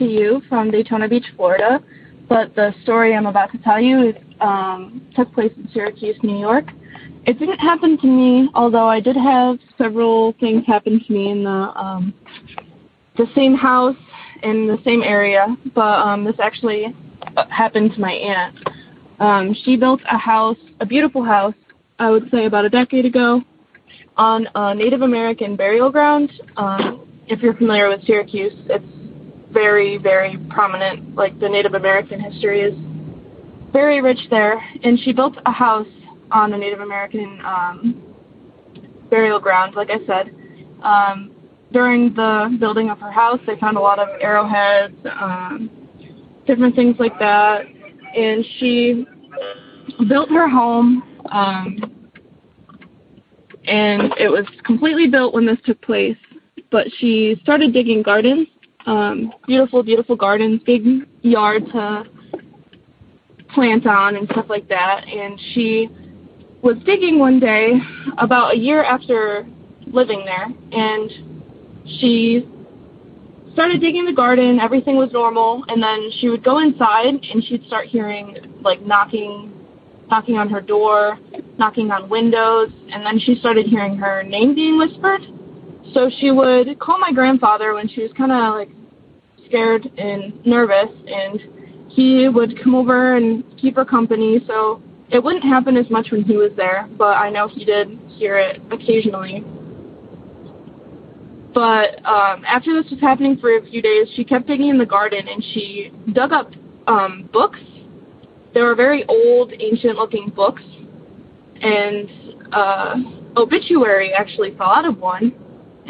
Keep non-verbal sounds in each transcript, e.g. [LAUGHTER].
to you from Daytona Beach, Florida, but the story I'm about to tell you um, took place in Syracuse, New York. It didn't happen to me, although I did have several things happen to me in the um, the same house in the same area. But um, this actually uh, happened to my aunt. Um, she built a house, a beautiful house, I would say about a decade ago, on a Native American burial ground. Um, if you're familiar with Syracuse, it's very, very prominent. Like the Native American history is very rich there. And she built a house on the Native American um, burial ground, like I said. Um, during the building of her house, they found a lot of arrowheads, um, different things like that. And she built her home, um, and it was completely built when this took place. But she started digging gardens, um, beautiful, beautiful gardens, big yard to plant on and stuff like that. And she was digging one day about a year after living there, and she started digging the garden. Everything was normal, and then she would go inside and she'd start hearing like knocking, knocking on her door, knocking on windows, and then she started hearing her name being whispered. So she would call my grandfather when she was kind of like scared and nervous, and he would come over and keep her company. So it wouldn't happen as much when he was there, but I know he did hear it occasionally. But um, after this was happening for a few days, she kept digging in the garden and she dug up um, books. They were very old, ancient looking books. And uh, obituary actually fell out of one.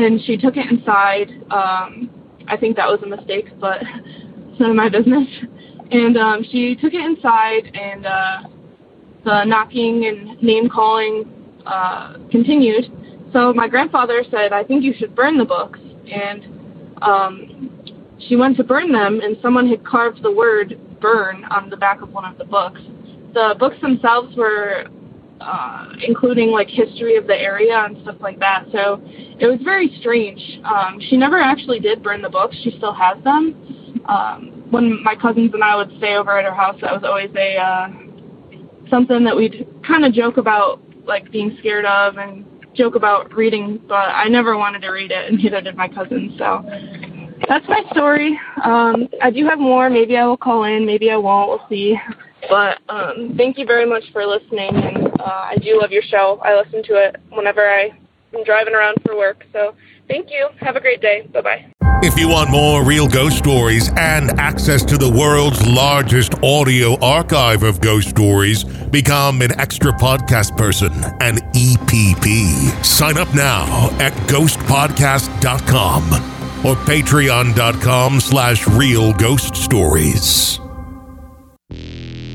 And she took it inside. Um, I think that was a mistake, but it's [LAUGHS] none of my business. And um, she took it inside, and uh, the knocking and name calling uh, continued so my grandfather said, I think you should burn the books. And um, she went to burn them, and someone had carved the word burn on the back of one of the books. The books themselves were uh, including like history of the area and stuff like that. So it was very strange. Um, she never actually did burn the books. She still has them. Um, when my cousins and I would stay over at her house, that was always a uh, something that we'd kind of joke about, like being scared of and joke about reading, but I never wanted to read it, and neither did my cousins. So that's my story. Um, I do have more. Maybe I will call in. Maybe I won't. We'll see. But um, thank you very much for listening, and uh, I do love your show. I listen to it whenever I am driving around for work. So thank you. Have a great day. Bye bye. If you want more real ghost stories and access to the world's largest audio archive of ghost stories, become an extra podcast person, an EPP. Sign up now at ghostpodcast.com or patreon.com slash real ghost stories.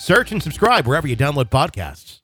Search and subscribe wherever you download podcasts.